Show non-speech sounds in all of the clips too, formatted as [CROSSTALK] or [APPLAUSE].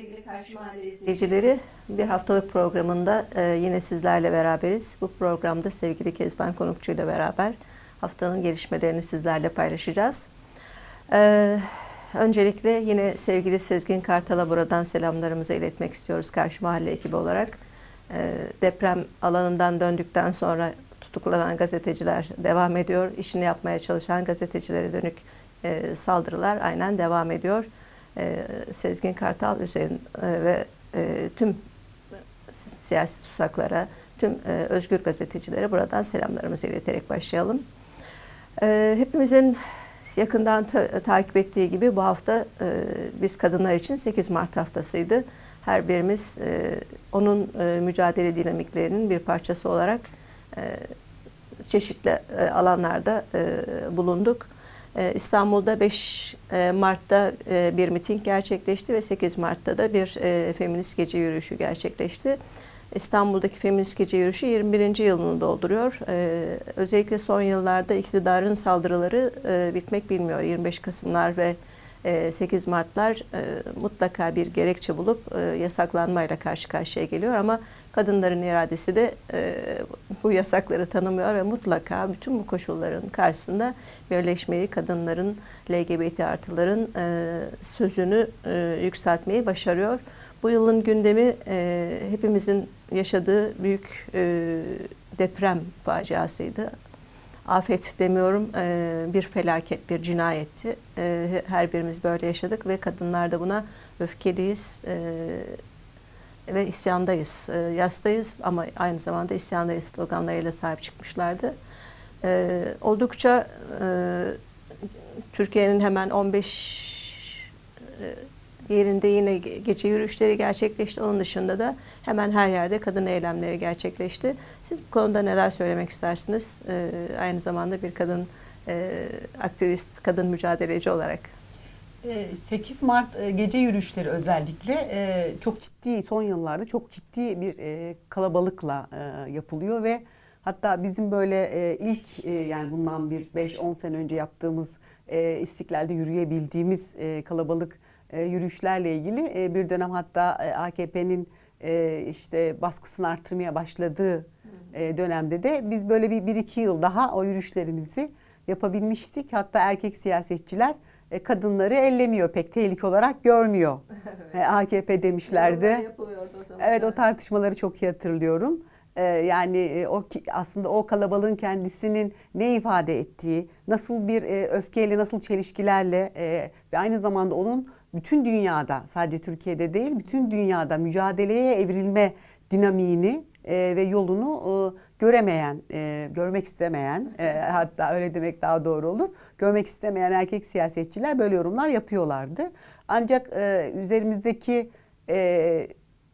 Sevgili Karşı Mahalle izleyicileri, bir haftalık programında e, yine sizlerle beraberiz. Bu programda sevgili Kezban Konukçu ile beraber haftanın gelişmelerini sizlerle paylaşacağız. E, öncelikle yine sevgili Sezgin Kartal'a buradan selamlarımızı iletmek istiyoruz Karşı Mahalle ekibi olarak. E, deprem alanından döndükten sonra tutuklanan gazeteciler devam ediyor. İşini yapmaya çalışan gazetecilere dönük saldırılar aynen devam ediyor e, Sezgin Kartal üzerin e, ve e, tüm siyasi tutsaklara, tüm e, özgür gazetecilere buradan selamlarımızı ileterek başlayalım. E, hepimizin yakından ta- takip ettiği gibi bu hafta e, biz kadınlar için 8 Mart haftasıydı. Her birimiz e, onun e, mücadele dinamiklerinin bir parçası olarak e, çeşitli e, alanlarda e, bulunduk. Ee, İstanbul'da 5 e, Mart'ta e, bir miting gerçekleşti ve 8 Mart'ta da bir e, feminist gece yürüyüşü gerçekleşti. İstanbul'daki feminist gece yürüyüşü 21. yılını dolduruyor. Ee, özellikle son yıllarda iktidarın saldırıları bitmek bilmiyor. 25 Kasımlar ve 8 Mart'lar mutlaka bir gerekçe bulup yasaklanmayla karşı karşıya geliyor ama kadınların iradesi de e, bu yasakları tanımıyor ve mutlaka bütün bu koşulların karşısında birleşmeyi, kadınların, LGBT artıların e, sözünü e, yükseltmeyi başarıyor. Bu yılın gündemi e, hepimizin yaşadığı büyük e, deprem faciasıydı. Afet demiyorum, e, bir felaket, bir cinayetti. E, her birimiz böyle yaşadık ve kadınlar da buna öfkeliyiz. E, ve isyandayız. Yastayız ama aynı zamanda isyandayız sloganlarıyla sahip çıkmışlardı. Oldukça Türkiye'nin hemen 15 e, yerinde yine gece yürüyüşleri gerçekleşti. Onun dışında da hemen her yerde kadın eylemleri gerçekleşti. Siz bu konuda neler söylemek istersiniz? E, aynı zamanda bir kadın e, aktivist, kadın mücadeleci olarak. 8 ee, Mart e, gece yürüyüşleri özellikle e, çok ciddi son yıllarda çok ciddi bir e, kalabalıkla yapılıyor ve hatta bizim böyle ilk yani bundan bir 5-10 sene önce yaptığımız istiklalde yürüyebildiğimiz kalabalık yürüyüşlerle ilgili bir dönem hatta AKP'nin işte baskısını arttırmaya başladığı dönemde de biz böyle bir, bir iki yıl daha o yürüyüşlerimizi yapabilmiştik. Hatta erkek siyasetçiler e, kadınları ellemiyor pek tehlike olarak görmüyor. [LAUGHS] evet. E, AKP demişlerdi. O zaman. Evet o tartışmaları çok iyi hatırlıyorum. E, yani o aslında o kalabalığın kendisinin ne ifade ettiği, nasıl bir öfkeyle, nasıl çelişkilerle ve aynı zamanda onun bütün dünyada, sadece Türkiye'de değil, bütün dünyada mücadeleye evrilme dinamiğini ve yolunu göremeyen, e, görmek istemeyen, e, hatta öyle demek daha doğru olur, görmek istemeyen erkek siyasetçiler böyle yorumlar yapıyorlardı. Ancak e, üzerimizdeki e,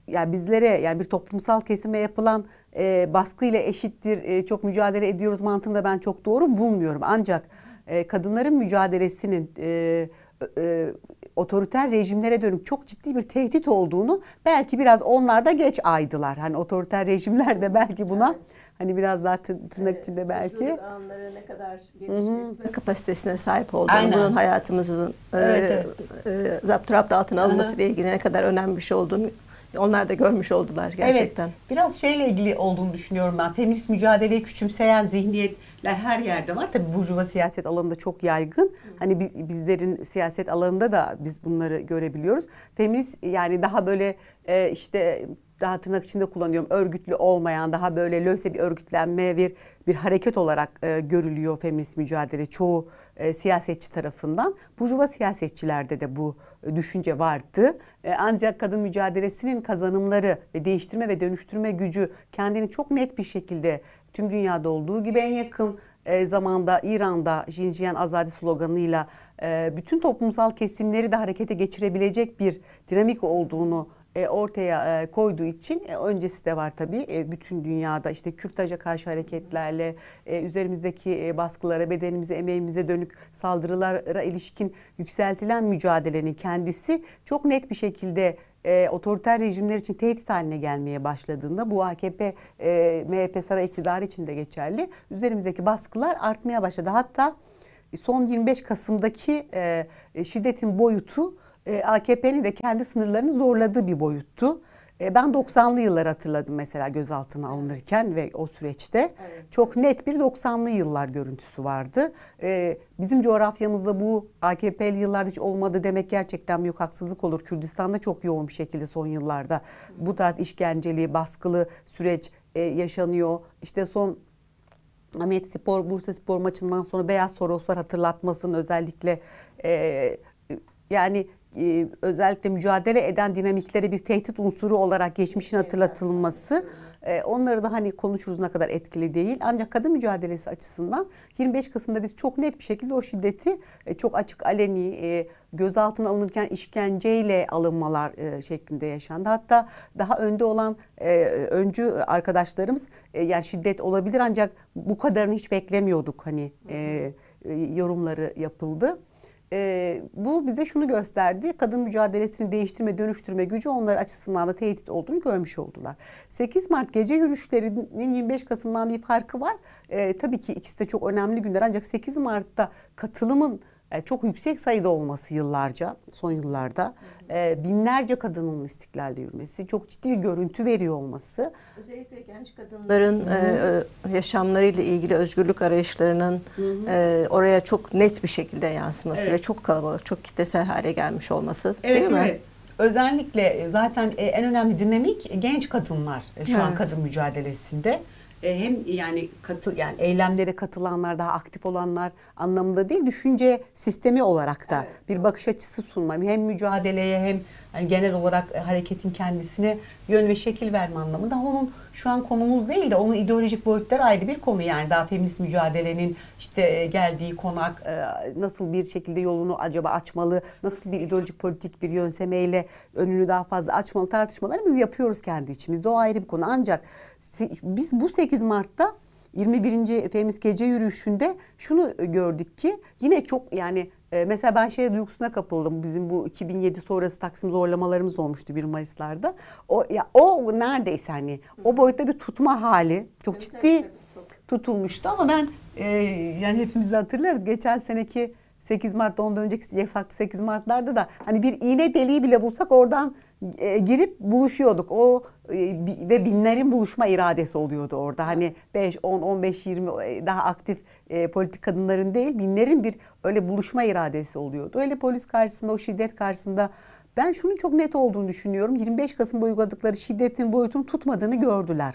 yani bizlere yani bir toplumsal kesime yapılan e, baskıyla eşittir, e, çok mücadele ediyoruz mantığında ben çok doğru bulmuyorum. Ancak e, kadınların mücadelesinin e, e, otoriter rejimlere dönük çok ciddi bir tehdit olduğunu belki biraz onlar da geç aydılar. Hani otoriter rejimler de belki buna evet Hani biraz daha tırnak içinde belki. anları ne kadar geliştirme kapasitesine sahip olduğunu, Aynen. bunun hayatımızın evet, e, evet. e, zapturapt altına alınması ile ilgili ne kadar önemli bir şey olduğunu onlar da görmüş oldular gerçekten. Evet, biraz şeyle ilgili olduğunu düşünüyorum ben. Feminist mücadeleyi küçümseyen zihniyetler her yerde var. Tabii burjuva siyaset alanında çok yaygın. Hani biz, bizlerin siyaset alanında da biz bunları görebiliyoruz. Feminist yani daha böyle e, işte daha tırnak içinde kullanıyorum örgütlü olmayan daha böyle löse bir örgütlenme bir bir hareket olarak e, görülüyor feminist mücadele çoğu e, siyasetçi tarafından. Burjuva siyasetçilerde de bu e, düşünce vardı. E, ancak kadın mücadelesinin kazanımları ve değiştirme ve dönüştürme gücü kendini çok net bir şekilde tüm dünyada olduğu gibi en yakın e, zamanda İran'da Jinjiyan Azadi sloganıyla e, bütün toplumsal kesimleri de harekete geçirebilecek bir dinamik olduğunu e, ortaya e, koyduğu için e, öncesi de var tabii. Bütün dünyada işte kürtaja karşı hareketlerle, üzerimizdeki baskılara, bedenimize, emeğimize dönük saldırılara ilişkin yükseltilen mücadelenin kendisi çok net bir şekilde otoriter rejimler için tehdit haline gelmeye başladığında bu AKP, MHP saray iktidarı için de geçerli. Üzerimizdeki baskılar artmaya başladı. Hatta son 25 Kasım'daki şiddetin boyutu e, AKP'nin de kendi sınırlarını zorladığı bir boyuttu. E, ben 90'lı yıllar hatırladım mesela gözaltına alınırken ve o süreçte. Evet. Çok net bir 90'lı yıllar görüntüsü vardı. E, bizim coğrafyamızda bu AKP'li yıllarda hiç olmadı demek gerçekten büyük haksızlık olur. Kürdistan'da çok yoğun bir şekilde son yıllarda bu tarz işkenceli, baskılı süreç e, yaşanıyor. İşte son Ahmet Spor, Bursa Spor maçından sonra Beyaz Soroslar hatırlatmasının özellikle e, yani e, özellikle mücadele eden dinamiklere bir tehdit unsuru olarak geçmişin hatırlatılması e, onları da hani konuşuruz ne kadar etkili değil. Ancak kadın mücadelesi açısından 25 Kasım'da biz çok net bir şekilde o şiddeti e, çok açık aleni e, gözaltına alınırken işkenceyle alınmalar şeklinde yaşandı. Hatta daha önde olan e, öncü arkadaşlarımız yani şiddet olabilir ancak bu kadarını hiç beklemiyorduk hani yorumları yapıldı. E, bu bize şunu gösterdi. Kadın mücadelesini değiştirme, dönüştürme gücü onlar açısından da tehdit olduğunu görmüş oldular. 8 Mart gece yürüyüşlerinin 25 Kasım'dan bir farkı var. E, tabii ki ikisi de çok önemli günler ancak 8 Mart'ta katılımın çok yüksek sayıda olması yıllarca, son yıllarda e, binlerce kadının istiklalde yürümesi, çok ciddi bir görüntü veriyor olması. Özellikle genç kadınların e, yaşamlarıyla ilgili özgürlük arayışlarının e, oraya çok net bir şekilde yansıması evet. ve çok kalabalık, çok kitlesel hale gelmiş olması evet, değil mi? Evet. Özellikle zaten en önemli dinamik genç kadınlar şu evet. an kadın mücadelesinde. E, hem yani katı yani eylemlere katılanlar daha aktif olanlar anlamında değil düşünce sistemi olarak da evet. bir bakış açısı sunma hem mücadeleye hem yani genel olarak e, hareketin kendisine yön ve şekil verme anlamında onun şu an konumuz değil de onun ideolojik boyutları ayrı bir konu yani daha feminist mücadelenin işte e, geldiği konak e, nasıl bir şekilde yolunu acaba açmalı nasıl bir ideolojik politik bir yönsemeyle önünü daha fazla açmalı tartışmaları biz yapıyoruz kendi içimizde o ayrı bir konu ancak biz bu 8 Mart'ta 21. Feminist Gece Yürüyüşü'nde şunu gördük ki yine çok yani e, mesela ben şey duygusuna kapıldım. Bizim bu 2007 sonrası Taksim zorlamalarımız olmuştu 1 Mayıs'larda. O ya o neredeyse hani o boyutta bir tutma hali çok evet, ciddi evet, evet, tutulmuştu ama ben e, yani hepimiz de hatırlarız geçen seneki 8 Mart'ta ondan önceki yasaklı 8 Mart'larda da hani bir iğne deliği bile bulsak oradan e, girip buluşuyorduk. O e, ve binlerin buluşma iradesi oluyordu orada. Hani 5, 10, 15, 20 daha aktif e, politik kadınların değil binlerin bir öyle buluşma iradesi oluyordu. Öyle polis karşısında o şiddet karşısında ben şunun çok net olduğunu düşünüyorum. 25 Kasım'da uyguladıkları şiddetin boyutunu tutmadığını gördüler.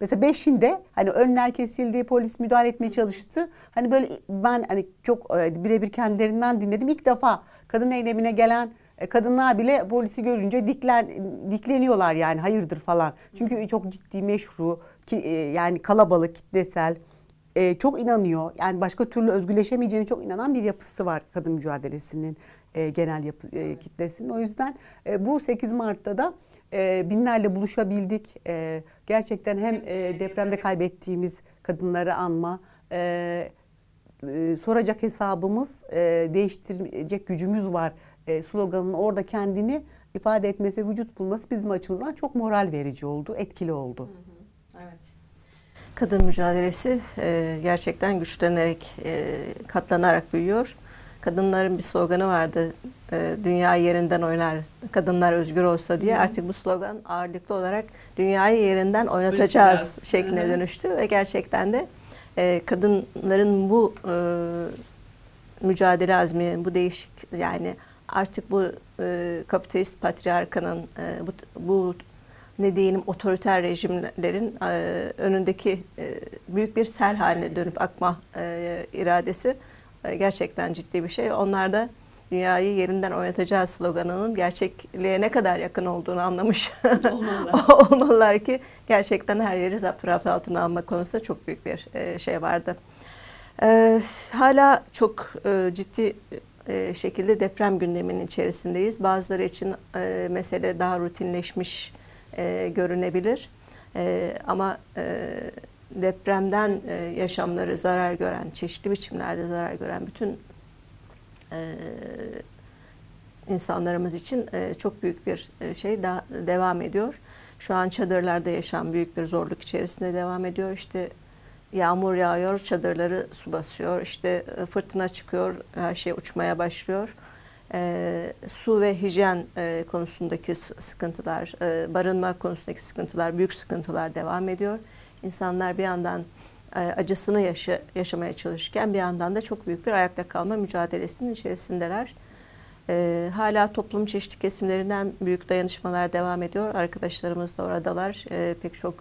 Mesela beşinde hani önler kesildi, polis müdahale etmeye çalıştı. Hani böyle ben hani çok birebir kendilerinden dinledim. İlk defa kadın eylemine gelen kadınlar bile polisi görünce diklen dikleniyorlar yani hayırdır falan. Çünkü çok ciddi meşru ki e, yani kalabalık, kitlesel e, çok inanıyor. Yani başka türlü özgürleşemeyeceğine çok inanan bir yapısı var kadın mücadelesinin e, genel yapı, e, kitlesinin. O yüzden e, bu 8 Mart'ta da e, binlerle buluşabildik. E, gerçekten hem e, depremde kaybettiğimiz kadınları anma, e, e, soracak hesabımız, e, değiştirecek gücümüz var e, sloganının orada kendini ifade etmesi, vücut bulması bizim açımızdan çok moral verici oldu, etkili oldu. Hı hı, evet. Kadın mücadelesi e, gerçekten güçlenerek, e, katlanarak büyüyor. Kadınların bir sloganı vardı, e, dünya yerinden oynar, kadınlar özgür olsa diye. Hı. Artık bu slogan ağırlıklı olarak dünyayı yerinden oynatacağız Oynatacağız. [LAUGHS] şekline Hı. dönüştü ve gerçekten de e, kadınların bu e, mücadele azmi, bu değişik yani artık bu e, kapitalist patriarkanın e, bu, bu ne diyelim otoriter rejimlerin e, önündeki e, büyük bir sel haline dönüp akma e, iradesi e, gerçekten ciddi bir şey. Onlar da dünyayı yerinden oynatacağız sloganının gerçekliğe ne kadar yakın olduğunu anlamış [LAUGHS] olmalılar, [LAUGHS] olmalılar ki gerçekten her yeri zapturapt altına almak konusunda çok büyük bir e, şey vardı. E, hala çok e, ciddi e, şekilde deprem gündeminin içerisindeyiz. Bazıları için e, mesele daha rutinleşmiş e, görünebilir. ama depremden yaşamları zarar gören, çeşitli biçimlerde zarar gören bütün insanlarımız için çok büyük bir şey daha devam ediyor. Şu an çadırlarda yaşam büyük bir zorluk içerisinde devam ediyor. İşte Yağmur yağıyor, çadırları su basıyor, işte e, fırtına çıkıyor, her şey uçmaya başlıyor. e, su ve hijyen e, konusundaki sıkıntılar, e, barınma konusundaki sıkıntılar, büyük sıkıntılar devam ediyor. İnsanlar bir yandan e, acısını yaşa, yaşamaya çalışırken bir yandan da çok büyük bir ayakta kalma mücadelesinin içerisindeler. E, hala toplum çeşitli kesimlerinden büyük dayanışmalar devam ediyor. Arkadaşlarımız da oradalar. E, pek çok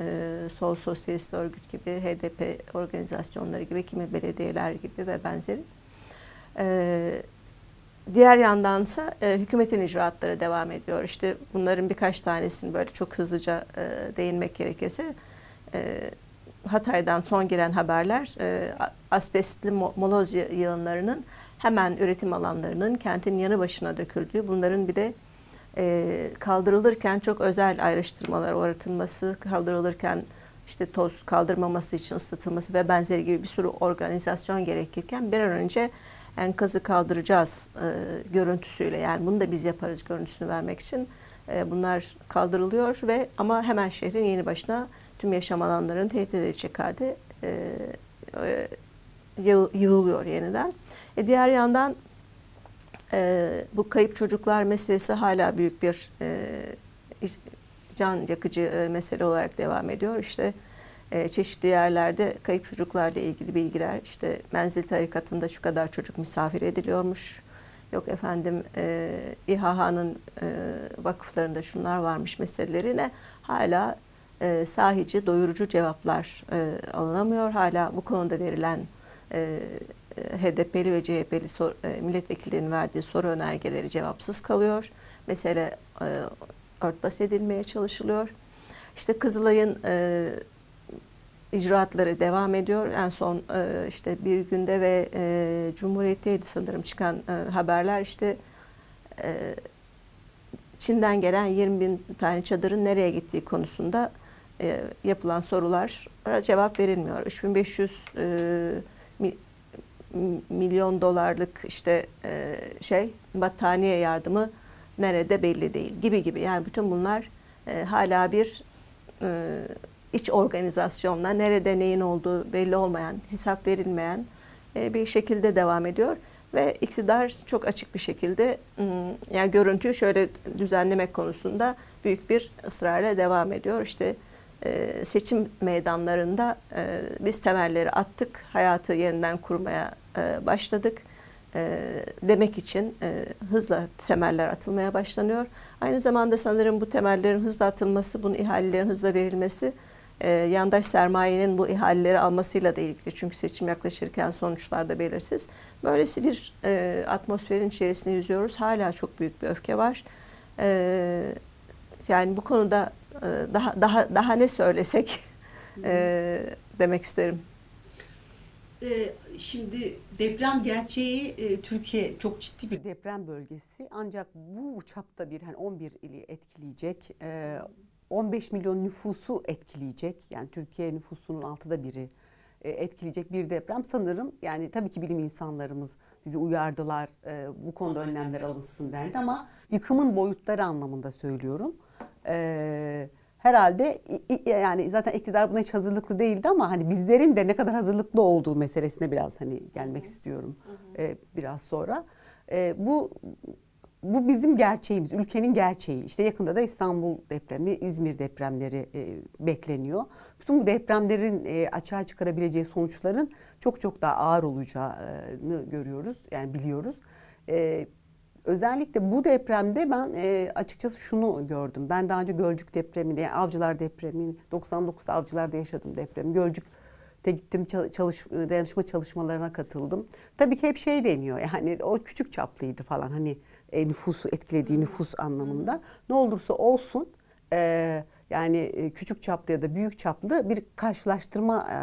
e, sol sosyalist örgüt gibi, HDP organizasyonları gibi, kimi belediyeler gibi ve benzeri. E, diğer yandansa e, hükümetin icraatları devam ediyor. İşte bunların birkaç tanesini böyle çok hızlıca e, değinmek gerekirse e, Hatay'dan son gelen haberler e, asbestli moloz yığınlarının hemen üretim alanlarının kentin yanı başına döküldüğü, bunların bir de e, kaldırılırken çok özel ayrıştırmalar uğratılması, kaldırılırken işte toz kaldırmaması için ısıtılması ve benzeri gibi bir sürü organizasyon gerekirken bir an önce enkazı kaldıracağız e, görüntüsüyle yani bunu da biz yaparız görüntüsünü vermek için e, bunlar kaldırılıyor ve ama hemen şehrin yeni başına tüm yaşam alanlarının tehdit edilecek halde e, e, yığılıyor yeniden. E, diğer yandan e, bu kayıp çocuklar meselesi hala büyük bir e, can yakıcı e, mesele olarak devam ediyor. İşte e, çeşitli yerlerde kayıp çocuklarla ilgili bilgiler, işte menzil tarikatında şu kadar çocuk misafir ediliyormuş. Yok efendim e, İHH'nın e, vakıflarında şunlar varmış meselelerine hala e, sahici, doyurucu cevaplar e, alınamıyor. Hala bu konuda verilen e, HDP'li ve CHP'li sor, e, milletvekillerinin verdiği soru önergeleri cevapsız kalıyor. Mesele e, örtbas edilmeye çalışılıyor. İşte Kızılay'ın e, icraatları devam ediyor. En son e, işte bir günde ve e, Cumhuriyet'teydi sanırım çıkan e, haberler işte e, Çin'den gelen 20 bin tane çadırın nereye gittiği konusunda e, yapılan sorular cevap verilmiyor. 3500 e, milyon dolarlık işte e, şey battaniye yardımı nerede belli değil gibi gibi. Yani bütün bunlar e, hala bir e, iç organizasyonla nerede neyin olduğu belli olmayan, hesap verilmeyen e, bir şekilde devam ediyor ve iktidar çok açık bir şekilde yani görüntüyü şöyle düzenlemek konusunda büyük bir ısrarla devam ediyor. İşte e, seçim meydanlarında e, biz temelleri attık, hayatı yeniden kurmaya başladık demek için hızla temeller atılmaya başlanıyor. Aynı zamanda sanırım bu temellerin hızla atılması, bunun ihalelerin hızla verilmesi e, yandaş sermayenin bu ihaleleri almasıyla da ilgili. Çünkü seçim yaklaşırken sonuçlar da belirsiz. Böylesi bir e, atmosferin içerisinde yüzüyoruz. Hala çok büyük bir öfke var. E, yani bu konuda e, daha daha daha ne söylesek e, demek isterim. E, şimdi deprem gerçeği e, Türkiye çok ciddi bir deprem bölgesi ancak bu çapta bir hani 11 ili etkileyecek e, 15 milyon nüfusu etkileyecek. Yani Türkiye nüfusunun altıda biri e, etkileyecek bir deprem sanırım. Yani tabii ki bilim insanlarımız bizi uyardılar. E, bu konuda önlemler alınsın dendi ama yıkımın boyutları anlamında söylüyorum. E, herhalde yani zaten iktidar buna hiç hazırlıklı değildi ama hani bizlerin de ne kadar hazırlıklı olduğu meselesine biraz hani gelmek istiyorum biraz sonra. Bu bu bizim gerçeğimiz, ülkenin gerçeği. İşte yakında da İstanbul depremi, İzmir depremleri e, bekleniyor. Bütün bu depremlerin e, açığa çıkarabileceği sonuçların çok çok daha ağır olacağını görüyoruz, yani biliyoruz. E, özellikle bu depremde ben e, açıkçası şunu gördüm. Ben daha önce Gölcük depreminde, yani Avcılar depremi, 99'da Avcılar'da yaşadım depremi. Gölcük de gittim çalış, dayanışma çalışmalarına katıldım. Tabii ki hep şey deniyor yani o küçük çaplıydı falan hani e, nüfusu etkilediği nüfus anlamında. Ne olursa olsun e, yani e, küçük çaplı ya da büyük çaplı bir karşılaştırma e,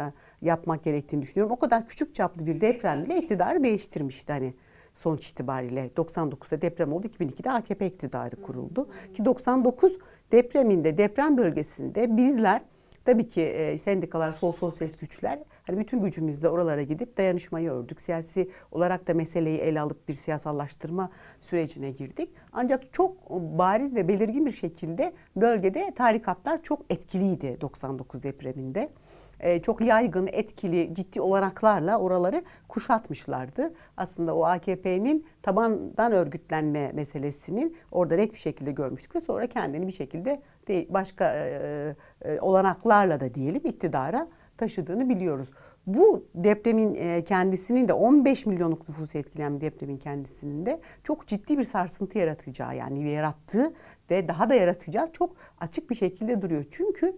yapmak gerektiğini düşünüyorum. O kadar küçük çaplı bir deprem bile iktidarı değiştirmişti hani sonuç itibariyle 99'da deprem oldu 2002'de AKP iktidarı kuruldu ki 99 depreminde deprem bölgesinde bizler tabii ki e, sendikalar sol sosyalist güçler hani bütün gücümüzle oralara gidip dayanışmayı ördük. Siyasi olarak da meseleyi ele alıp bir siyasallaştırma sürecine girdik. Ancak çok bariz ve belirgin bir şekilde bölgede tarikatlar çok etkiliydi 99 depreminde. Ee, çok yaygın, etkili, ciddi olanaklarla oraları kuşatmışlardı. Aslında o AKP'nin tabandan örgütlenme meselesinin orada net bir şekilde görmüştük ve sonra kendini bir şekilde başka e, e, olanaklarla da diyelim iktidara taşıdığını biliyoruz. Bu depremin e, kendisinin de 15 milyonluk nüfusu etkileyen bir depremin kendisinin de çok ciddi bir sarsıntı yaratacağı yani yarattığı ve daha da yaratacağı çok açık bir şekilde duruyor. Çünkü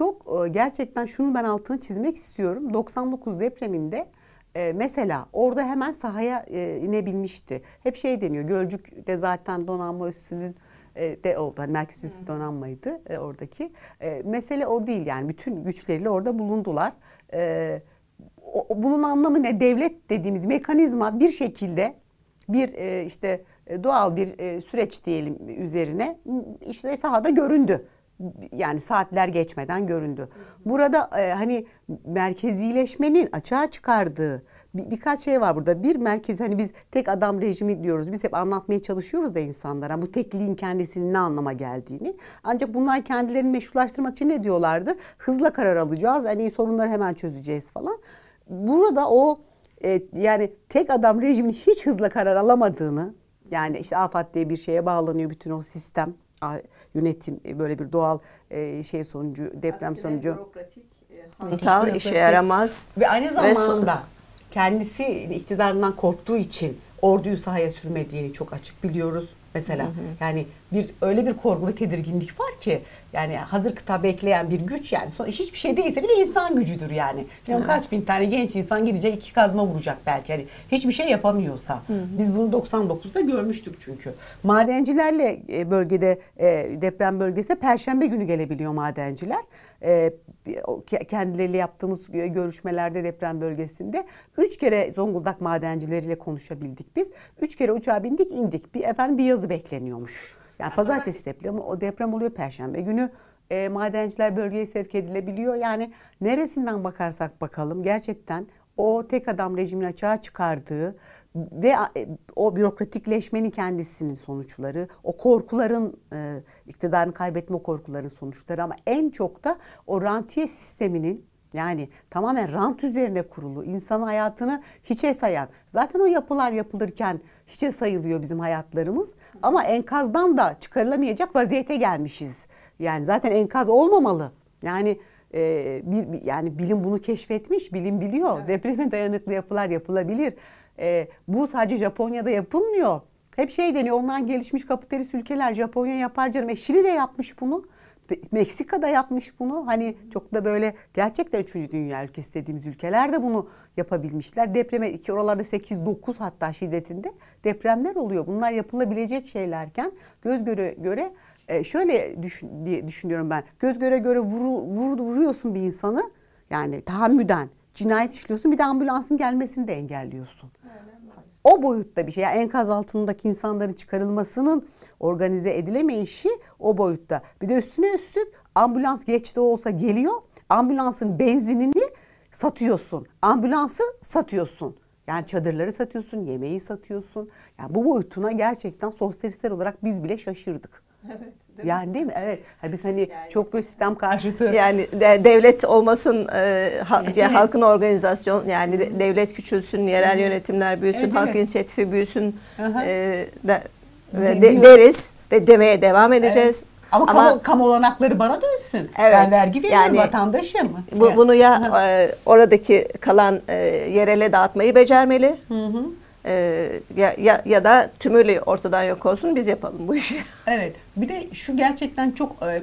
çok gerçekten şunu ben altını çizmek istiyorum. 99 depreminde mesela orada hemen sahaya inebilmişti. Hep şey deniyor Gölcük'te zaten donanma üssünün e, de oldu. Hani merkez üssü donanmaydı e, oradaki. E, mesele o değil yani bütün güçleriyle orada bulundular. E, o, bunun anlamı ne? Devlet dediğimiz mekanizma bir şekilde bir e, işte e, doğal bir e, süreç diyelim üzerine işte sahada göründü. Yani saatler geçmeden göründü. Burada e, hani merkezileşmenin açığa çıkardığı bir, birkaç şey var burada. Bir merkez hani biz tek adam rejimi diyoruz. Biz hep anlatmaya çalışıyoruz da insanlara bu tekliğin kendisinin ne anlama geldiğini. Ancak bunlar kendilerini meşrulaştırmak için ne diyorlardı? Hızla karar alacağız. Hani sorunları hemen çözeceğiz falan. Burada o e, yani tek adam rejimin hiç hızla karar alamadığını yani işte AFAD diye bir şeye bağlanıyor bütün o sistem yönetim e, böyle bir doğal e, şey sonucu deprem Aksine sonucu bürokratik, e, hantal işe yaramaz ve aynı zamanda ve kendisi iktidarından korktuğu için orduyu sahaya sürmediğini çok açık biliyoruz. Mesela hı hı. yani bir öyle bir korku ve tedirginlik var ki yani hazır kıta bekleyen bir güç yani son, hiçbir şey değilse bile insan gücüdür yani. Evet. Kaç bin tane genç insan gidecek iki kazma vuracak belki yani hiçbir şey yapamıyorsa. Hı hı. Biz bunu 99'da görmüştük çünkü. Madencilerle e, bölgede e, deprem bölgesinde perşembe günü gelebiliyor madenciler. E, kendileriyle yaptığımız görüşmelerde deprem bölgesinde üç kere Zonguldak madencileriyle konuşabildik biz. Üç kere uçağa bindik indik. Bir efendim bir yazı bekleniyormuş. Yani pazartesi depremi o deprem oluyor perşembe günü e, madenciler bölgeye sevk edilebiliyor. Yani neresinden bakarsak bakalım gerçekten o tek adam rejimin açığa çıkardığı ve e, o bürokratikleşmenin kendisinin sonuçları, o korkuların e, iktidarını kaybetme korkuların sonuçları ama en çok da o rantiye sisteminin yani tamamen rant üzerine kurulu, insan hayatını hiçe sayan. Zaten o yapılar yapılırken hiçe sayılıyor bizim hayatlarımız. Ama enkazdan da çıkarılamayacak vaziyete gelmişiz. Yani zaten enkaz olmamalı. Yani e, bir yani bilim bunu keşfetmiş, bilim biliyor. Evet. Depreme dayanıklı yapılar yapılabilir. E, bu sadece Japonya'da yapılmıyor. Hep şey deniyor, ondan gelişmiş kapitalist ülkeler Japonya yapar canım. E Şili de yapmış bunu. Meksika'da yapmış bunu. Hani çok da böyle gerçekten üçüncü dünya ülkesi dediğimiz ülkeler de bunu yapabilmişler. Depreme iki oralarda 8-9 hatta şiddetinde depremler oluyor. Bunlar yapılabilecek şeylerken göz göre göre e, şöyle düşün, diye düşünüyorum ben. Göz göre göre vuru, vur, vuruyorsun bir insanı yani tahammüden cinayet işliyorsun bir de ambulansın gelmesini de engelliyorsun o boyutta bir şey. Yani enkaz altındaki insanların çıkarılmasının organize edilemeyişi o boyutta. Bir de üstüne üstlük ambulans geç de olsa geliyor. Ambulansın benzinini satıyorsun. Ambulansı satıyorsun. Yani çadırları satıyorsun, yemeği satıyorsun. Yani bu boyutuna gerçekten sosyalistler olarak biz bile şaşırdık. Evet. Değil yani değil mi? Evet. Yani biz hani yani, çok böyle sistem karşıtı. [LAUGHS] Yani de, devlet olmasın, e, ha, evet. yani halkın organizasyon yani de, devlet küçülsün, yerel Hı. yönetimler büyüsün, evet, halk evet. inisiyatifi büyüsün e, de, ve de, deriz ve demeye devam edeceğiz. Evet. Ama, Ama kamu, kamu olanakları bana dönsün. Evet, ben vergi veriyorum yani, vatandaşım. Bu, bunu ya e, oradaki kalan e, yerele dağıtmayı becermeli. Hı hı. Ee, ya, ya, ya da tümüyle ortadan yok olsun biz yapalım bu işi. [LAUGHS] Evet. Bir de şu gerçekten çok e,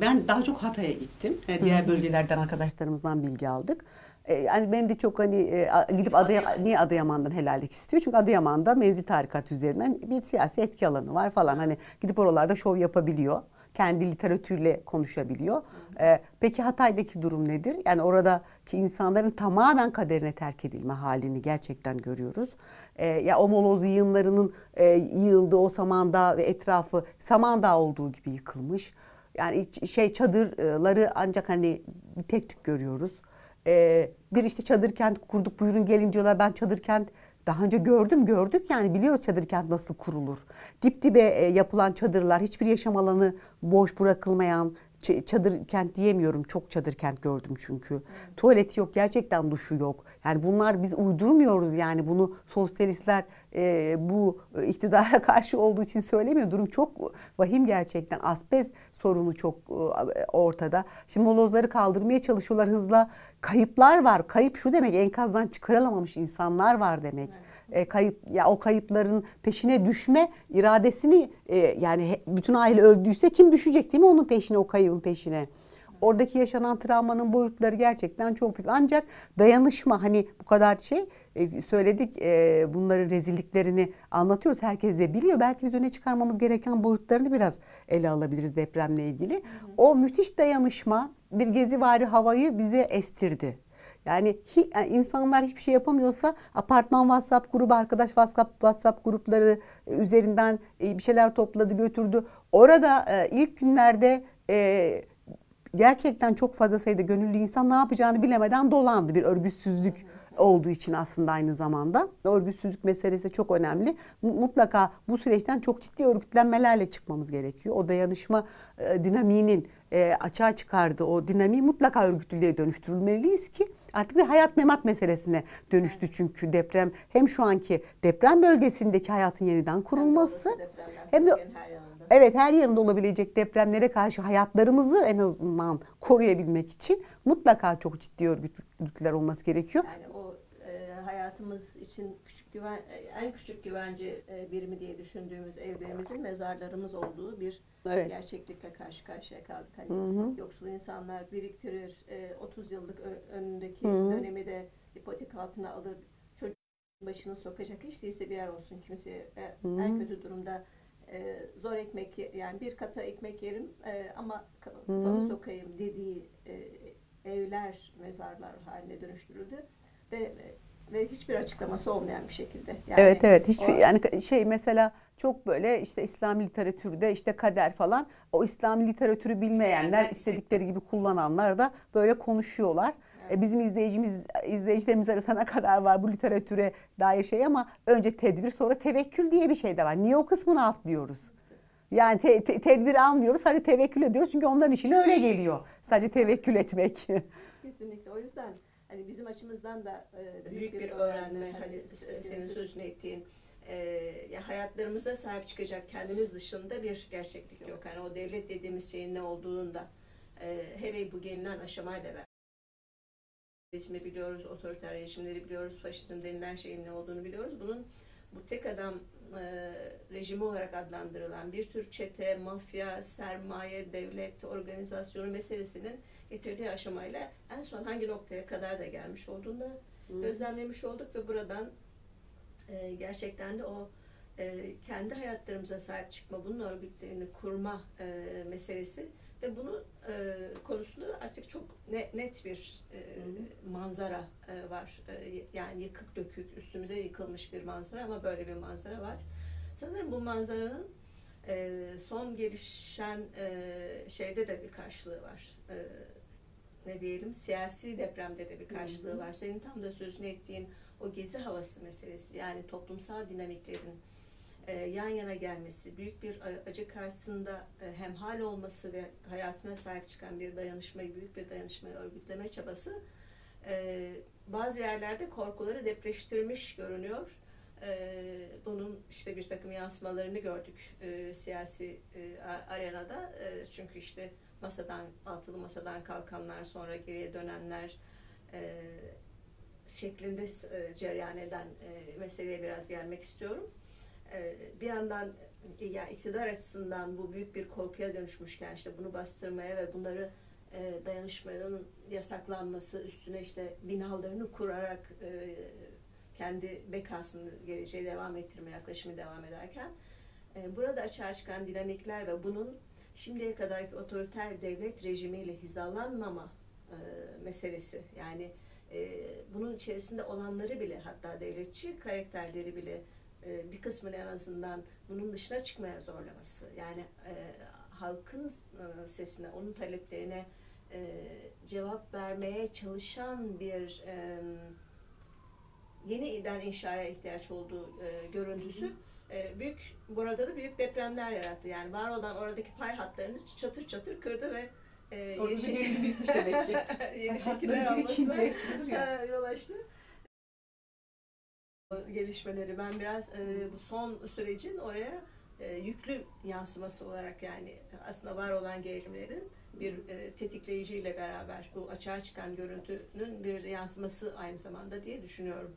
ben daha çok Hatay'a gittim. E, diğer bölgelerden arkadaşlarımızdan bilgi aldık. E, yani benim de çok hani gidip Adıyaman, niye Adıyaman'dan helallik istiyor? Çünkü Adıyaman'da mevzi tarikat üzerinden bir siyasi etki alanı var falan. Hani gidip oralarda şov yapabiliyor kendi literatürle konuşabiliyor. Ee, peki Hatay'daki durum nedir? Yani oradaki insanların tamamen kaderine terk edilme halini gerçekten görüyoruz. Ee, ya o moloz yığınlarının e, yığıldığı o Samandağ ve etrafı Samandağ olduğu gibi yıkılmış. Yani şey çadırları ancak hani tek tük görüyoruz. e, bir işte çadır kent kurduk buyurun gelin diyorlar. Ben çadır kent daha önce gördüm gördük yani biliyoruz çadır kent nasıl kurulur. Dip dibe e, yapılan çadırlar hiçbir yaşam alanı boş bırakılmayan çadır kent diyemiyorum. Çok çadır kent gördüm çünkü. Tuvaleti yok, gerçekten duşu yok. Yani bunlar biz uydurmuyoruz yani bunu sosyalistler e, bu iktidara [LAUGHS] karşı olduğu için söylemiyor. Durum çok vahim gerçekten. Asbest sorunu çok e, ortada. Şimdi molozları kaldırmaya çalışıyorlar hızla. Kayıplar var. Kayıp şu demek enkazdan çıkarılamamış insanlar var demek. Evet e, kayıp ya o kayıpların peşine düşme iradesini e, yani bütün aile öldüyse kim düşecek değil mi onun peşine o kaybın peşine? Oradaki yaşanan travmanın boyutları gerçekten çok büyük. Ancak dayanışma hani bu kadar şey e, söyledik e, bunların rezilliklerini anlatıyoruz. Herkes de biliyor. Belki biz öne çıkarmamız gereken boyutlarını biraz ele alabiliriz depremle ilgili. Hı hı. O müthiş dayanışma bir gezivari havayı bize estirdi. Yani, hi, insanlar hiçbir şey yapamıyorsa apartman WhatsApp grubu, arkadaş WhatsApp, WhatsApp grupları e, üzerinden e, bir şeyler topladı götürdü. Orada e, ilk günlerde e, gerçekten çok fazla sayıda gönüllü insan ne yapacağını bilemeden dolandı. Bir örgütsüzlük olduğu için aslında aynı zamanda. Örgütsüzlük meselesi çok önemli. Mutlaka bu süreçten çok ciddi örgütlenmelerle çıkmamız gerekiyor. O dayanışma e, dinamiğinin e, açığa çıkardığı o dinamiği mutlaka örgütlülüğe dönüştürülmeliyiz ki artık bir hayat memat meselesine dönüştü çünkü deprem hem şu anki deprem bölgesindeki hayatın yeniden kurulması hem de Evet her yanında olabilecek depremlere karşı hayatlarımızı en azından koruyabilmek için mutlaka çok ciddi örgütler olması gerekiyor. Yani hayatımız için küçük güven e, en küçük güvence e, birimi diye düşündüğümüz evlerimizin mezarlarımız olduğu bir evet. gerçeklikle karşı karşıya kaldık. Hani hı hı. yoksul insanlar biriktirir, e, 30 yıllık önündeki hı hı. dönemi de ipotek altına alır, çocuk başını sokacak hiç değilse bir yer olsun kimseye e, en kötü durumda e, zor ekmek yani bir kata ekmek yerim e, ama kafamı sokayım dediği e, evler mezarlar haline dönüştürüldü ve ve hiçbir açıklaması olmayan bir şekilde. Yani evet evet hiçbir o, yani şey mesela çok böyle işte İslami literatürde işte kader falan o İslami literatürü bilmeyenler istedikleri gibi kullananlar da böyle konuşuyorlar. E, bizim izleyicimiz izleyicilerimiz arasında [LAUGHS] ne kadar var bu literatüre dair şey ama önce tedbir sonra tevekkül diye bir şey de var. Niye o kısmını atlıyoruz? Yani te, te, tedbir almıyoruz sadece tevekkül ediyoruz çünkü onların işine öyle geliyor. Sadece tevekkül etmek. [LAUGHS] Kesinlikle o yüzden hani bizim açımızdan da e, büyük bir öğrenme hani senin sözünü ettiğin e, ya hayatlarımıza sahip çıkacak kendimiz dışında bir gerçeklik yok. Yani o devlet dediğimiz şeyin ne olduğunu da e, hele bu gelinen aşamayla beraber rejimi biliyoruz, otoriter rejimleri biliyoruz, faşizm denilen şeyin ne olduğunu biliyoruz. Bunun bu tek adam e, rejimi olarak adlandırılan bir tür çete, mafya, sermaye, devlet, organizasyonu meselesinin getirdiği aşamayla en son hangi noktaya kadar da gelmiş olduğunu gözlemlemiş olduk ve buradan e, gerçekten de o e, kendi hayatlarımıza sahip çıkma, bunun örgütlerini kurma e, meselesi ve bunu e, konusunda artık çok ne, net bir e, manzara e, var. E, yani yıkık dökük, üstümüze yıkılmış bir manzara ama böyle bir manzara var. Sanırım bu manzaranın e, son gelişen e, şeyde de bir karşılığı var. E, ne diyelim siyasi depremde de bir karşılığı var. Senin tam da sözünü ettiğin o gezi havası meselesi yani toplumsal dinamiklerin e, yan yana gelmesi, büyük bir acı karşısında e, hemhal olması ve hayatına sahip çıkan bir dayanışmayı, büyük bir dayanışmayı örgütleme çabası e, bazı yerlerde korkuları depreştirmiş görünüyor. E, bunun işte bir takım yansımalarını gördük e, siyasi e, arenada. E, çünkü işte masadan, altılı masadan kalkanlar, sonra geriye dönenler, e, şeklinde e, cereyan eden e, meseleye biraz gelmek istiyorum. E, bir yandan ya iktidar açısından bu büyük bir korkuya dönüşmüşken işte bunu bastırmaya ve bunları e, dayanışmanın yasaklanması üstüne işte binalarını kurarak e, kendi bekasını geleceğe devam ettirme yaklaşımı devam ederken e, burada açığa çıkan dinamikler ve bunun şimdiye kadarki otoriter devlet rejimiyle hizalanmama e, meselesi yani e, bunun içerisinde olanları bile hatta devletçi karakterleri bile e, bir kısmını en azından bunun dışına çıkmaya zorlaması. Yani e, halkın e, sesine, onun taleplerine e, cevap vermeye çalışan bir e, yeniden inşaya ihtiyaç olduğu e, görüntüsü e, büyük burada da büyük depremler yarattı. Yani var olan oradaki pay hatlarını çatır çatır kırdı ve e, yeni, şekil, bitmiş demek ki. [LAUGHS] yeni şekiller [LAUGHS] almasına [LAUGHS] yol açtı. Gelişmeleri ben biraz e, bu son sürecin oraya e, yüklü yansıması olarak yani aslında var olan gerilimlerin bir e, tetikleyiciyle beraber bu açığa çıkan görüntünün bir yansıması aynı zamanda diye düşünüyorum.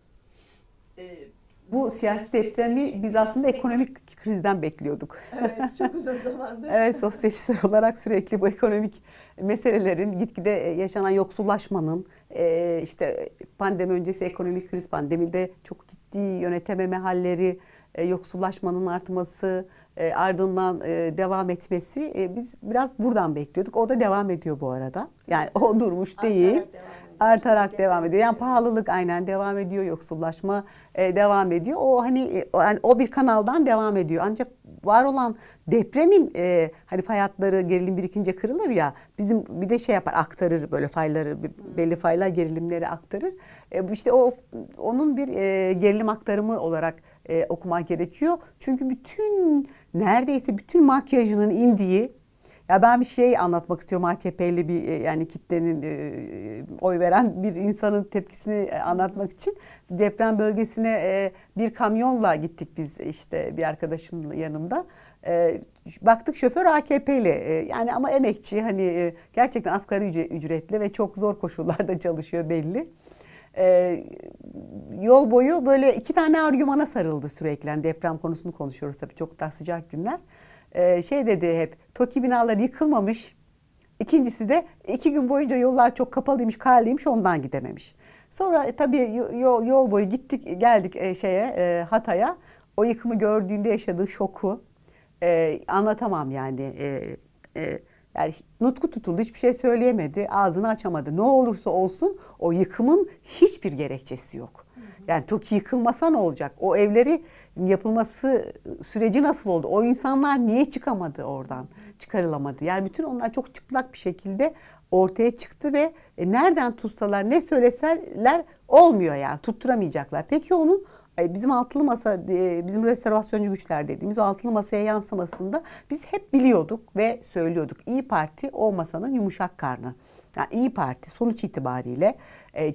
E, bu siyasi depremi biz aslında ekonomik krizden bekliyorduk. Evet, [LAUGHS] çok uzun zamandır. evet, sosyalistler olarak sürekli bu ekonomik meselelerin, gitgide yaşanan yoksullaşmanın, e, işte pandemi öncesi ekonomik kriz, pandemide çok ciddi yönetememe halleri, e, yoksullaşmanın artması, e, ardından devam etmesi biz biraz buradan bekliyorduk. O da devam ediyor bu arada. Yani o durmuş değil. Devam artarak devam ediyor. Yani pahalılık aynen devam ediyor, yoksullaşma e, devam ediyor. O hani e, yani o bir kanaldan devam ediyor. Ancak var olan depremin e, hani fay hatları gerilim birikince kırılır ya bizim bir de şey yapar aktarır böyle fayları belli faylar gerilimleri aktarır. E, işte o onun bir e, gerilim aktarımı olarak e, okumak gerekiyor. Çünkü bütün neredeyse bütün makyajının indiği ya ben bir şey anlatmak istiyorum AKP'li bir e, yani kitlenin e, oy veren bir insanın tepkisini e, anlatmak için deprem bölgesine bir kamyonla gittik biz işte bir arkadaşımın yanımda. Baktık şoför AKP'li yani ama emekçi hani gerçekten asgari ücretli ve çok zor koşullarda [LAUGHS] çalışıyor belli. yol boyu böyle iki tane argümana sarıldı sürekli. Yani deprem konusunu konuşuyoruz tabii çok daha sıcak günler. Ee, şey dedi hep TOKİ binaları yıkılmamış. İkincisi de iki gün boyunca yollar çok kapalıymış, karlıymış ondan gidememiş. Sonra e, tabii yol, yol boyu gittik geldik e, şeye e, Hatay'a. O yıkımı gördüğünde yaşadığı şoku e, anlatamam yani. E, e, yani nutku tutuldu hiçbir şey söyleyemedi, ağzını açamadı. Ne olursa olsun o yıkımın hiçbir gerekçesi yok. Yani TOKİ yıkılmasa ne olacak? O evleri yapılması süreci nasıl oldu? O insanlar niye çıkamadı oradan? Çıkarılamadı. Yani bütün onlar çok çıplak bir şekilde ortaya çıktı ve e, nereden tutsalar ne söyleseler olmuyor yani tutturamayacaklar. Peki onun e, bizim altılı masa e, bizim restorasyoncu güçler dediğimiz o altılı masaya yansımasında biz hep biliyorduk ve söylüyorduk. İyi Parti o masanın yumuşak karnı. Yani İyi Parti sonuç itibariyle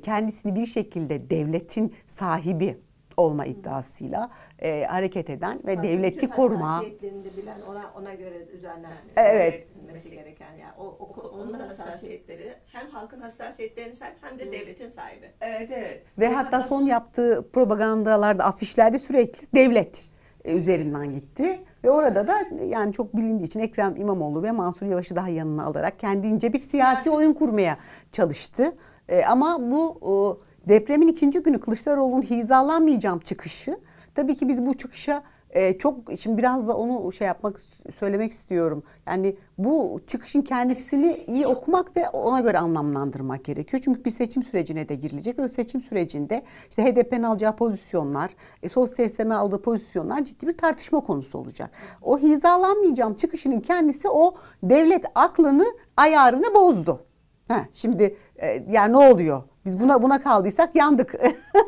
kendisini bir şekilde devletin sahibi olma iddiasıyla e, hareket eden ve Tabii devleti koruma. Hassasiyetlerini de bilen ona ona göre düzenlenmesi evet. gereken yani o, o onun hassasiyetleri hem halkın hassasiyetlerini sahip hem de devletin sahibi. Evet evet. Ve hatta son yaptığı propagandalarda, afişlerde sürekli devlet e, üzerinden gitti. Ve orada da yani çok bilindiği için Ekrem İmamoğlu ve Mansur Yavaş'ı daha yanına alarak kendince bir siyasi oyun kurmaya çalıştı. E, ama bu o, Depremin ikinci günü Kılıçdaroğlu'nun hizalanmayacağım çıkışı. Tabii ki biz bu çıkışa e, çok şimdi biraz da onu şey yapmak söylemek istiyorum. Yani bu çıkışın kendisini iyi okumak ve ona göre anlamlandırmak gerekiyor. Çünkü bir seçim sürecine de girilecek. O seçim sürecinde işte HDP'nin alacağı pozisyonlar, e, sosyalistlerin aldığı pozisyonlar ciddi bir tartışma konusu olacak. O hizalanmayacağım çıkışının kendisi o devlet aklını, ayarını bozdu. Ha, şimdi e, yani ne oluyor? Biz buna buna kaldıysak yandık.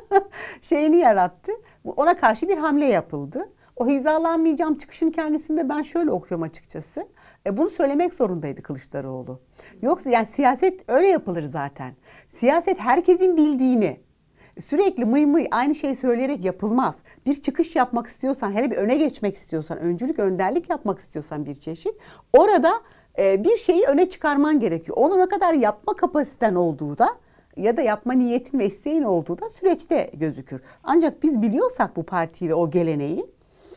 [LAUGHS] Şeyini yarattı. Ona karşı bir hamle yapıldı. O hizalanmayacağım çıkışın kendisinde ben şöyle okuyorum açıkçası. E, bunu söylemek zorundaydı Kılıçdaroğlu. Yoksa yani siyaset öyle yapılır zaten. Siyaset herkesin bildiğini, sürekli mıy mıy aynı şeyi söyleyerek yapılmaz. Bir çıkış yapmak istiyorsan, hele bir öne geçmek istiyorsan, öncülük, önderlik yapmak istiyorsan bir çeşit, orada e, bir şeyi öne çıkarman gerekiyor. Onu ne kadar yapma kapasiten olduğu da ya da yapma niyetin ve isteğin olduğu da süreçte gözükür. Ancak biz biliyorsak bu partiyi ve o geleneği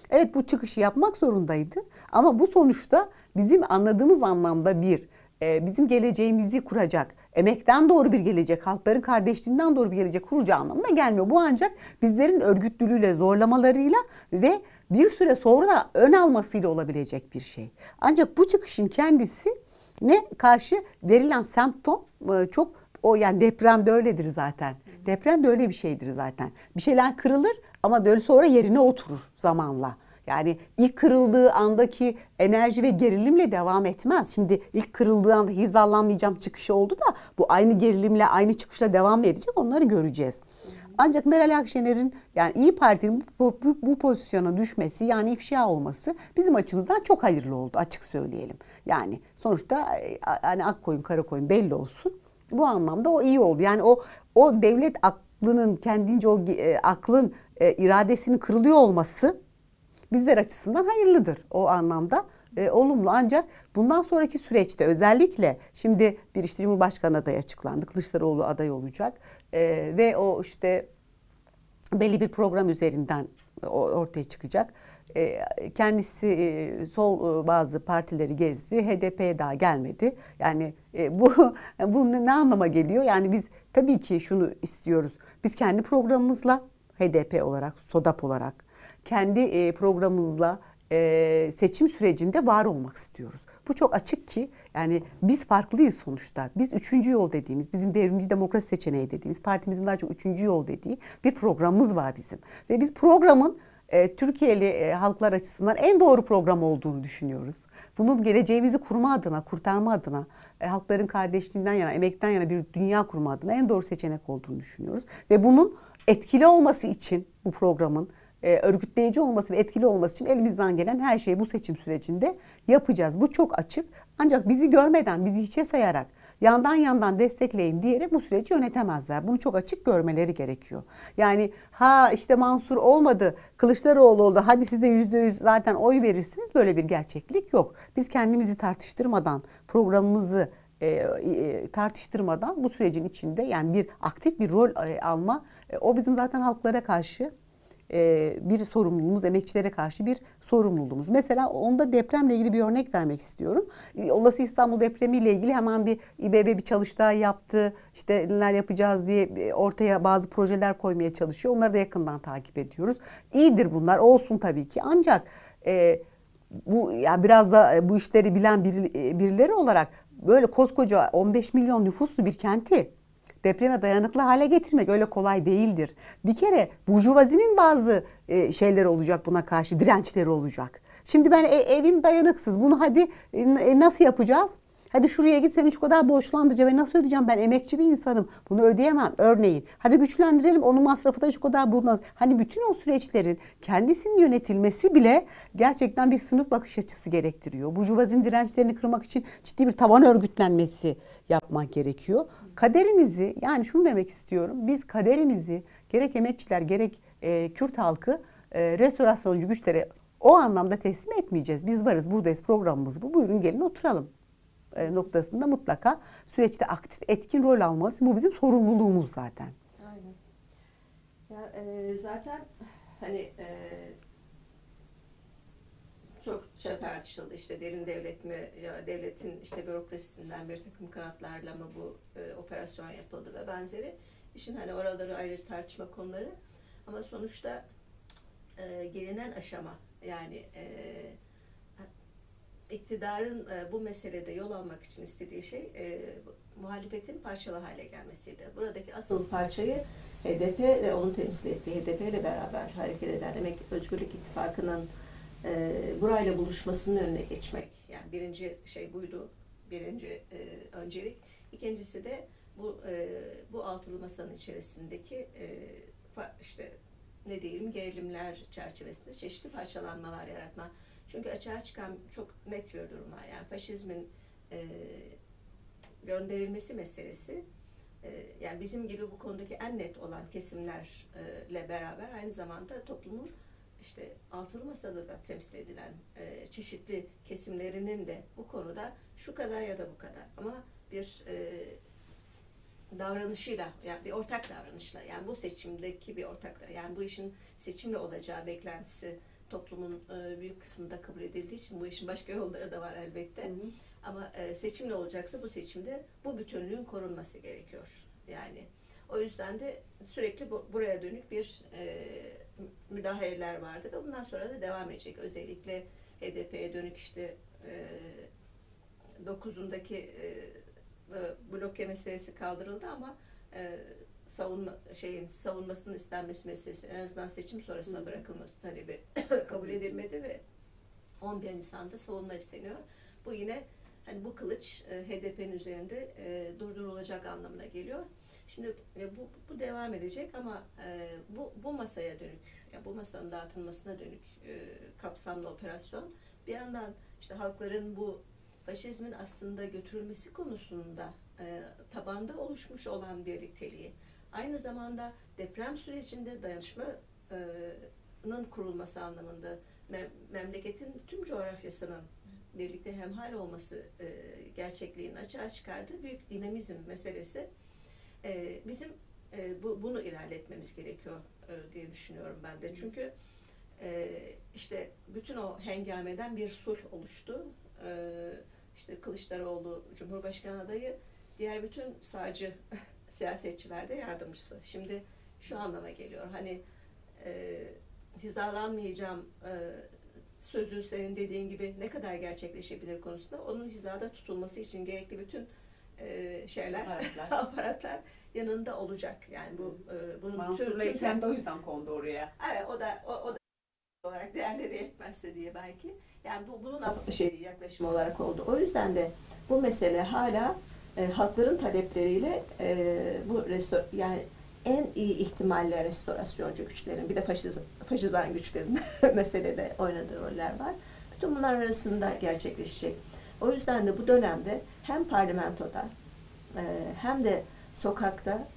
evet bu çıkışı yapmak zorundaydı ama bu sonuçta bizim anladığımız anlamda bir e, bizim geleceğimizi kuracak, emekten doğru bir gelecek, halkların kardeşliğinden doğru bir gelecek kuracağı anlamına gelmiyor. Bu ancak bizlerin örgütlülüğüyle, zorlamalarıyla ve bir süre sonra ön almasıyla olabilecek bir şey. Ancak bu çıkışın kendisi ne karşı verilen semptom e, çok o yani deprem de öyledir zaten. Deprem de öyle bir şeydir zaten. Bir şeyler kırılır ama böyle sonra yerine oturur zamanla. Yani ilk kırıldığı andaki enerji ve gerilimle devam etmez. Şimdi ilk kırıldığı anda hizalanmayacağım çıkışı oldu da bu aynı gerilimle aynı çıkışla devam edecek onları göreceğiz. Ancak Meral Akşener'in yani İyi Parti'nin bu, bu, bu pozisyona düşmesi yani ifşa olması bizim açımızdan çok hayırlı oldu açık söyleyelim. Yani sonuçta e, hani ak koyun kara koyun belli olsun. Bu anlamda o iyi oldu. Yani o o devlet aklının kendince o e, aklın e, iradesinin kırılıyor olması bizler açısından hayırlıdır o anlamda. E, olumlu ancak bundan sonraki süreçte özellikle şimdi bir işte Cumhurbaşkanı adayı açıklandı. Kılıçdaroğlu aday olacak e, ve o işte belli bir program üzerinden ortaya çıkacak. E, kendisi e, sol e, bazı partileri gezdi. HDP'ye daha gelmedi. Yani bu [LAUGHS] bu ne anlama geliyor? Yani biz tabii ki şunu istiyoruz. Biz kendi programımızla HDP olarak, SODAP olarak kendi programımızla seçim sürecinde var olmak istiyoruz. Bu çok açık ki yani biz farklıyız sonuçta. Biz üçüncü yol dediğimiz, bizim devrimci demokrasi seçeneği dediğimiz, partimizin daha çok üçüncü yol dediği bir programımız var bizim. Ve biz programın e, Türkiye'li e, halklar açısından en doğru program olduğunu düşünüyoruz. Bunun geleceğimizi kurma adına, kurtarma adına, e, halkların kardeşliğinden yana, emekten yana bir dünya kurma adına en doğru seçenek olduğunu düşünüyoruz. Ve bunun etkili olması için bu programın e, örgütleyici olması ve etkili olması için elimizden gelen her şeyi bu seçim sürecinde yapacağız. Bu çok açık. Ancak bizi görmeden, bizi hiçe sayarak yandan yandan destekleyin diyerek bu süreci yönetemezler. Bunu çok açık görmeleri gerekiyor. Yani ha işte Mansur olmadı, Kılıçdaroğlu oldu. Hadi siz de yüzde yüz zaten oy verirsiniz. Böyle bir gerçeklik yok. Biz kendimizi tartıştırmadan, programımızı e, e, tartıştırmadan bu sürecin içinde yani bir aktif bir rol e, alma e, o bizim zaten halklara karşı e, bir sorumluluğumuz, emekçilere karşı bir sorumluluğumuz. Mesela onda depremle ilgili bir örnek vermek istiyorum. E, olası İstanbul depremiyle ilgili hemen bir İBB bir çalıştay yaptı. İşte neler yapacağız diye e, ortaya bazı projeler koymaya çalışıyor. Onları da yakından takip ediyoruz. İyidir bunlar, olsun tabii ki. Ancak e, bu yani biraz da bu işleri bilen bir, birileri olarak böyle koskoca 15 milyon nüfuslu bir kenti depreme dayanıklı hale getirmek öyle kolay değildir. Bir kere burjuvazinin bazı e, şeyleri olacak buna karşı dirençleri olacak. Şimdi ben e, evim dayanıksız. Bunu hadi e, nasıl yapacağız? Hadi şuraya git seni şu kadar borçlandıracağım ve nasıl ödeyeceğim ben emekçi bir insanım. Bunu ödeyemem örneğin. Hadi güçlendirelim onun masrafı da şu kadar bulunmaz. Hani bütün o süreçlerin kendisinin yönetilmesi bile gerçekten bir sınıf bakış açısı gerektiriyor. Burjuvazinin dirençlerini kırmak için ciddi bir taban örgütlenmesi yapmak gerekiyor. Kaderimizi yani şunu demek istiyorum. Biz kaderimizi gerek emekçiler gerek e, Kürt halkı e, restorasyoncu güçlere o anlamda teslim etmeyeceğiz. Biz varız buradayız programımız bu. Buyurun gelin oturalım e, noktasında mutlaka süreçte aktif etkin rol almalısın. Bu bizim sorumluluğumuz zaten. Aynen. Ya, e, zaten hani e, çokça tartışıldı. İşte derin devlet mi ya devletin işte bürokrasisinden bir takım kanatlarla mı bu e, operasyon yapıldı ve benzeri. İşin hani oraları ayrı tartışma konuları. Ama sonuçta e, gelinen aşama yani e, iktidarın e, bu meselede yol almak için istediği şey e, muhalefetin parçalı hale gelmesiydi. Buradaki asıl parçayı HDP ve onu temsil ettiği HDP ile beraber hareket eden Emek Özgürlük İttifakı'nın e, burayla buluşmasının önüne geçmek. Yani birinci şey buydu, birinci e, öncelik. İkincisi de bu e, bu altılı masanın içerisindeki e, işte ne diyelim gerilimler çerçevesinde çeşitli parçalanmalar yaratma. Çünkü açığa çıkan çok net bir durum var. Yani faşizmin e, gönderilmesi meselesi e, yani bizim gibi bu konudaki en net olan kesimlerle beraber aynı zamanda toplumun işte altılı masada da temsil edilen e, çeşitli kesimlerinin de bu konuda şu kadar ya da bu kadar ama bir e, davranışıyla yani bir ortak davranışla yani bu seçimdeki bir ortak yani bu işin seçimle olacağı beklentisi toplumun e, büyük kısmında kabul edildiği için bu işin başka yolları da var elbette. Hı hı. Ama e, seçimle olacaksa bu seçimde bu bütünlüğün korunması gerekiyor. Yani o yüzden de sürekli bu, buraya dönük bir e, müdahaleler vardı ve bundan sonra da devam edecek. Özellikle HDP'ye dönük işte e, 9'undaki e, bloke meselesi kaldırıldı ama e, savunma şeyin savunmasının istenmesi meselesi en azından seçim sonrasına bırakılması talebi [COUGHS] kabul edilmedi ve 11 Nisan'da savunma isteniyor. Bu yine hani bu kılıç e, HDP'nin üzerinde e, durdurulacak anlamına geliyor. Şimdi e, bu, bu devam edecek ama e, bu, bu masaya dönük, yani bu masanın dağıtılmasına dönük e, kapsamlı operasyon bir yandan işte halkların bu faşizmin aslında götürülmesi konusunda tabanda oluşmuş olan birlikteliği, aynı zamanda deprem sürecinde dayanışmanın kurulması anlamında mem- memleketin tüm coğrafyasının birlikte hemhal olması e, gerçekliğini açığa çıkardığı büyük dinamizm meselesi e, bizim e, bu, bunu ilerletmemiz gerekiyor e, diye düşünüyorum ben de. Çünkü e, işte bütün o hengameden bir sulh oluştu. E, işte Kılıçdaroğlu Cumhurbaşkanı adayı, diğer bütün sağcı [LAUGHS] siyasetçiler de yardımcısı. Şimdi şu anlama geliyor. Hani e, hizalanmayacağım e, sözü senin dediğin gibi ne kadar gerçekleşebilir konusunda onun hizada tutulması için gerekli bütün e, şeyler, Aparatlar. [LAUGHS] aparatlar yanında olacak. Yani bu e, bunun Mansur Bey kendi o yüzden kondu oraya. Evet o da o, o da olarak değerleri yetmezse diye belki. Yani bu bunun şey yaklaşımı olarak oldu. O yüzden de bu mesele hala e, halkların talepleriyle e, bu restor yani en iyi ihtimalle restorasyoncu güçlerin bir de faşiz, faşizan güçlerin [LAUGHS] meselede oynadığı roller var. Bütün bunlar arasında gerçekleşecek. O yüzden de bu dönemde hem parlamentoda e, hem de sokakta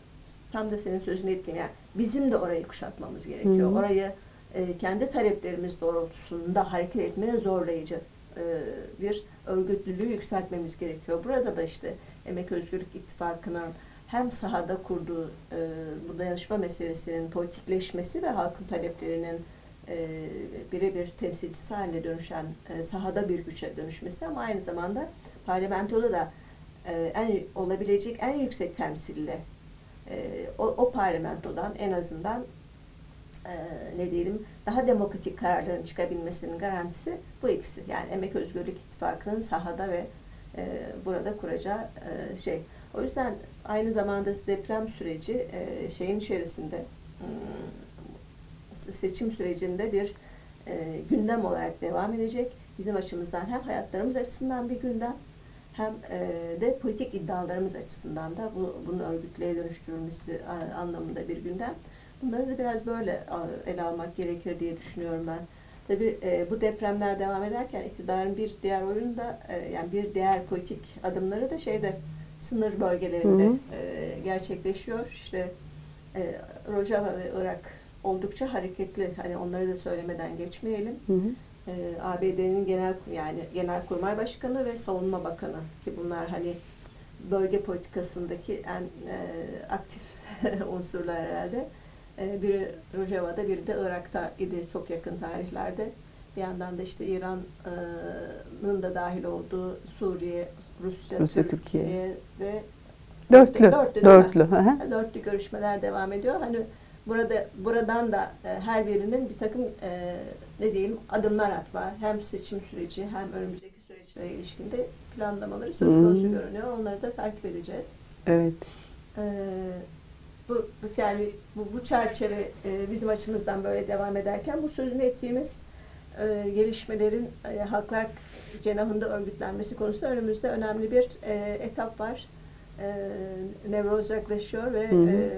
tam da senin sözünü ettiğin yani bizim de orayı kuşatmamız gerekiyor. Hı hı. Orayı e, kendi taleplerimiz doğrultusunda hareket etmeye zorlayıcı e, bir örgütlülüğü yükseltmemiz gerekiyor. Burada da işte Emek Özgürlük İttifakı'nın hem sahada kurduğu e, bu dayanışma meselesinin politikleşmesi ve halkın taleplerinin e, birebir temsilcisi haline dönüşen e, sahada bir güce dönüşmesi ama aynı zamanda parlamentoda da e, en olabilecek en yüksek temsille e, o, o parlamentodan en azından e, ne diyelim daha demokratik kararların çıkabilmesinin garantisi bu ikisi. Yani Emek Özgürlük İttifakı'nın sahada ve e, burada kuracağı e, şey. O yüzden aynı zamanda deprem süreci e, şeyin içerisinde hmm, seçim sürecinde bir e, gündem olarak devam edecek. Bizim açımızdan hem hayatlarımız açısından bir gündem hem e, de politik iddialarımız açısından da bu, bunun örgütlüğe dönüştürülmesi anlamında bir gündem. Bunları da biraz böyle ele almak gerekir diye düşünüyorum ben. Tabii e, bu depremler devam ederken iktidarın bir diğer oyunu da e, yani bir diğer politik adımları da şeyde sınır bölgelerinde Hı hı. e, gerçekleşiyor. İşte e, Rojava ve Irak oldukça hareketli. Hani onları da söylemeden geçmeyelim. Hı hı. E, ABD'nin genel yani Genelkurmay Başkanı ve Savunma Bakanı ki bunlar hani bölge politikasındaki en e, aktif [LAUGHS] unsurlar herhalde. E, biri Rojava'da, biri de Irak'ta idi çok yakın tarihlerde. Bir yandan da işte İran'ın da dahil olduğu Suriye, Rusya, Rusya, Türkiye, Türkiye. ve Dörtlü. Dörtlü? Dörtlü. dörtlü görüşmeler devam ediyor. Hani burada buradan da e, her birinin bir takım e, ne diyelim adımlar atma hem seçim süreci hem önümüzdeki süreçlere ilişkin de planlamaları söz Hı. konusu görünüyor. Onları da takip edeceğiz. Evet. E, bu, bu yani bu, bu çerçeve e, bizim açımızdan böyle devam ederken bu sözünü ettiğimiz e, gelişmelerin e, halklar cenahında örgütlenmesi konusunda önümüzde önemli bir e, etap var. E, Nevroz yaklaşıyor ve Hı hı. e,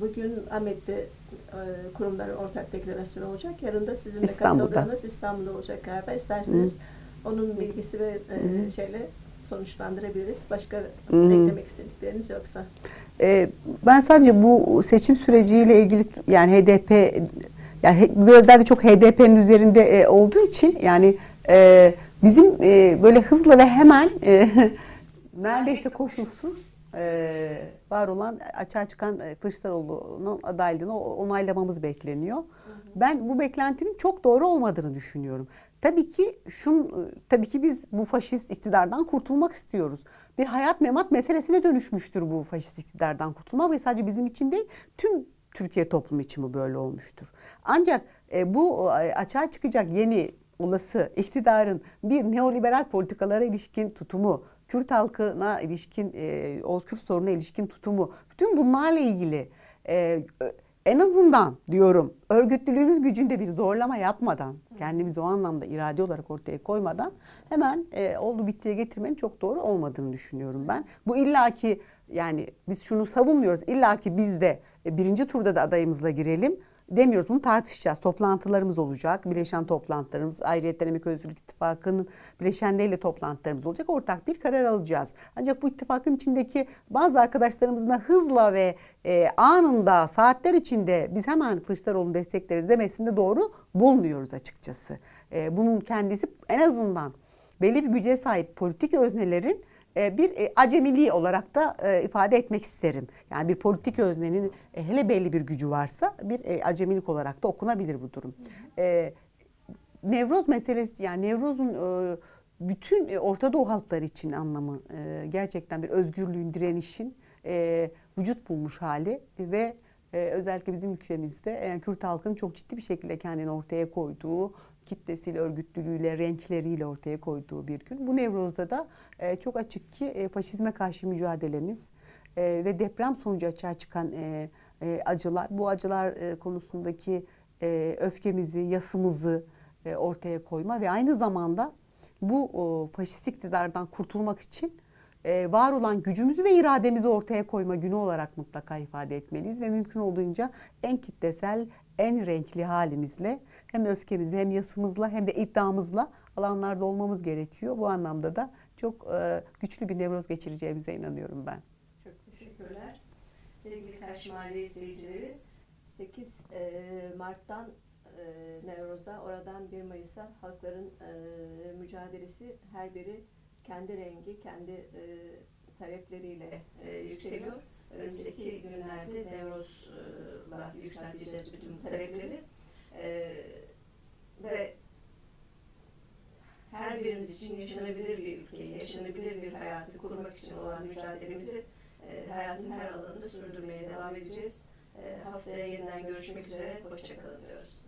bugün Ahmet'te e, kurumların ortak deklarasyonu olacak. Yarın da sizin de İstanbul'da. katıldığınız İstanbul'da olacak galiba. İsterseniz onun bilgisi ve e, Hı hı. şeyle sonuçlandırabiliriz. Başka Hı hı. eklemek istedikleriniz yoksa. Ee, ben sadece bu seçim süreciyle ilgili yani HDP yani he- gözler de çok HDP'nin üzerinde e, olduğu için yani e, bizim e, böyle hızlı ve hemen e, [LAUGHS] neredeyse koşulsuz e, var olan açığa çıkan e, Kılıçdaroğlu'nun adaylığını onaylamamız bekleniyor. Ben bu beklentinin çok doğru olmadığını düşünüyorum. Tabii ki şun tabii ki biz bu faşist iktidardan kurtulmak istiyoruz. Bir hayat memat meselesine dönüşmüştür bu faşist iktidardan kurtulmak ve sadece bizim için değil tüm Türkiye toplumu için bu böyle olmuştur. Ancak e, bu e, açığa çıkacak yeni olası iktidarın bir neoliberal politikalara ilişkin tutumu, Kürt halkına ilişkin, e, o Kürt sorununa ilişkin tutumu, bütün bunlarla ilgili e, en azından diyorum örgütlülüğümüz gücünde bir zorlama yapmadan kendimizi o anlamda irade olarak ortaya koymadan hemen e, oldu bittiye getirmenin çok doğru olmadığını düşünüyorum ben. Bu illaki yani biz şunu savunmuyoruz illaki biz de e, birinci turda da adayımızla girelim demiyoruz. Bunu tartışacağız. Toplantılarımız olacak. Bileşen toplantılarımız, Ayrıyet Emek Özgürlük İttifakı'nın bileşenleriyle toplantılarımız olacak. Ortak bir karar alacağız. Ancak bu ittifakın içindeki bazı arkadaşlarımızın da hızla ve e, anında saatler içinde biz hemen Kılıçdaroğlu'nu destekleriz demesini de doğru bulmuyoruz açıkçası. E, bunun kendisi en azından belli bir güce sahip politik öznelerin bir e, acemiliği olarak da e, ifade etmek isterim. Yani bir politik öznenin e, hele belli bir gücü varsa bir e, acemilik olarak da okunabilir bu durum. E, Nevroz meselesi yani Nevroz'un e, bütün e, Orta Doğu halkları için anlamı e, gerçekten bir özgürlüğün, direnişin e, vücut bulmuş hali ve e, özellikle bizim ülkemizde e, Kürt halkının çok ciddi bir şekilde kendini ortaya koyduğu, kitlesiyle, örgütlülüğüyle, renkleriyle ortaya koyduğu bir gün. Bu Nevroz'da da e, çok açık ki e, faşizme karşı mücadelemiz e, ve deprem sonucu açığa çıkan e, e, acılar, bu acılar e, konusundaki e, öfkemizi, yasımızı e, ortaya koyma ve aynı zamanda bu o, faşist iktidardan kurtulmak için e, var olan gücümüzü ve irademizi ortaya koyma günü olarak mutlaka ifade etmeliyiz ve mümkün olduğunca en kitlesel, en renkli halimizle hem öfkemizle hem yasımızla hem de iddiamızla alanlarda olmamız gerekiyor. Bu anlamda da çok e, güçlü bir nevroz geçireceğimize inanıyorum ben. Çok teşekkürler. Sevgili Karşı Mahalle izleyicileri, 8 e, Mart'tan Nevroz'a, oradan 1 Mayıs'a halkların mücadelesi her biri kendi rengi, kendi e, talepleriyle e, yükseliyor. Önümüzdeki günlerde Nevroz'la yükselteceğiz bütün talepleri. E, ve her birimiz için yaşanabilir bir ülkeyi, yaşanabilir bir hayatı kurmak için olan mücadelemizi e, hayatın her alanında sürdürmeye devam edeceğiz. E, haftaya yeniden görüşmek üzere. Hoşçakalın diyoruz.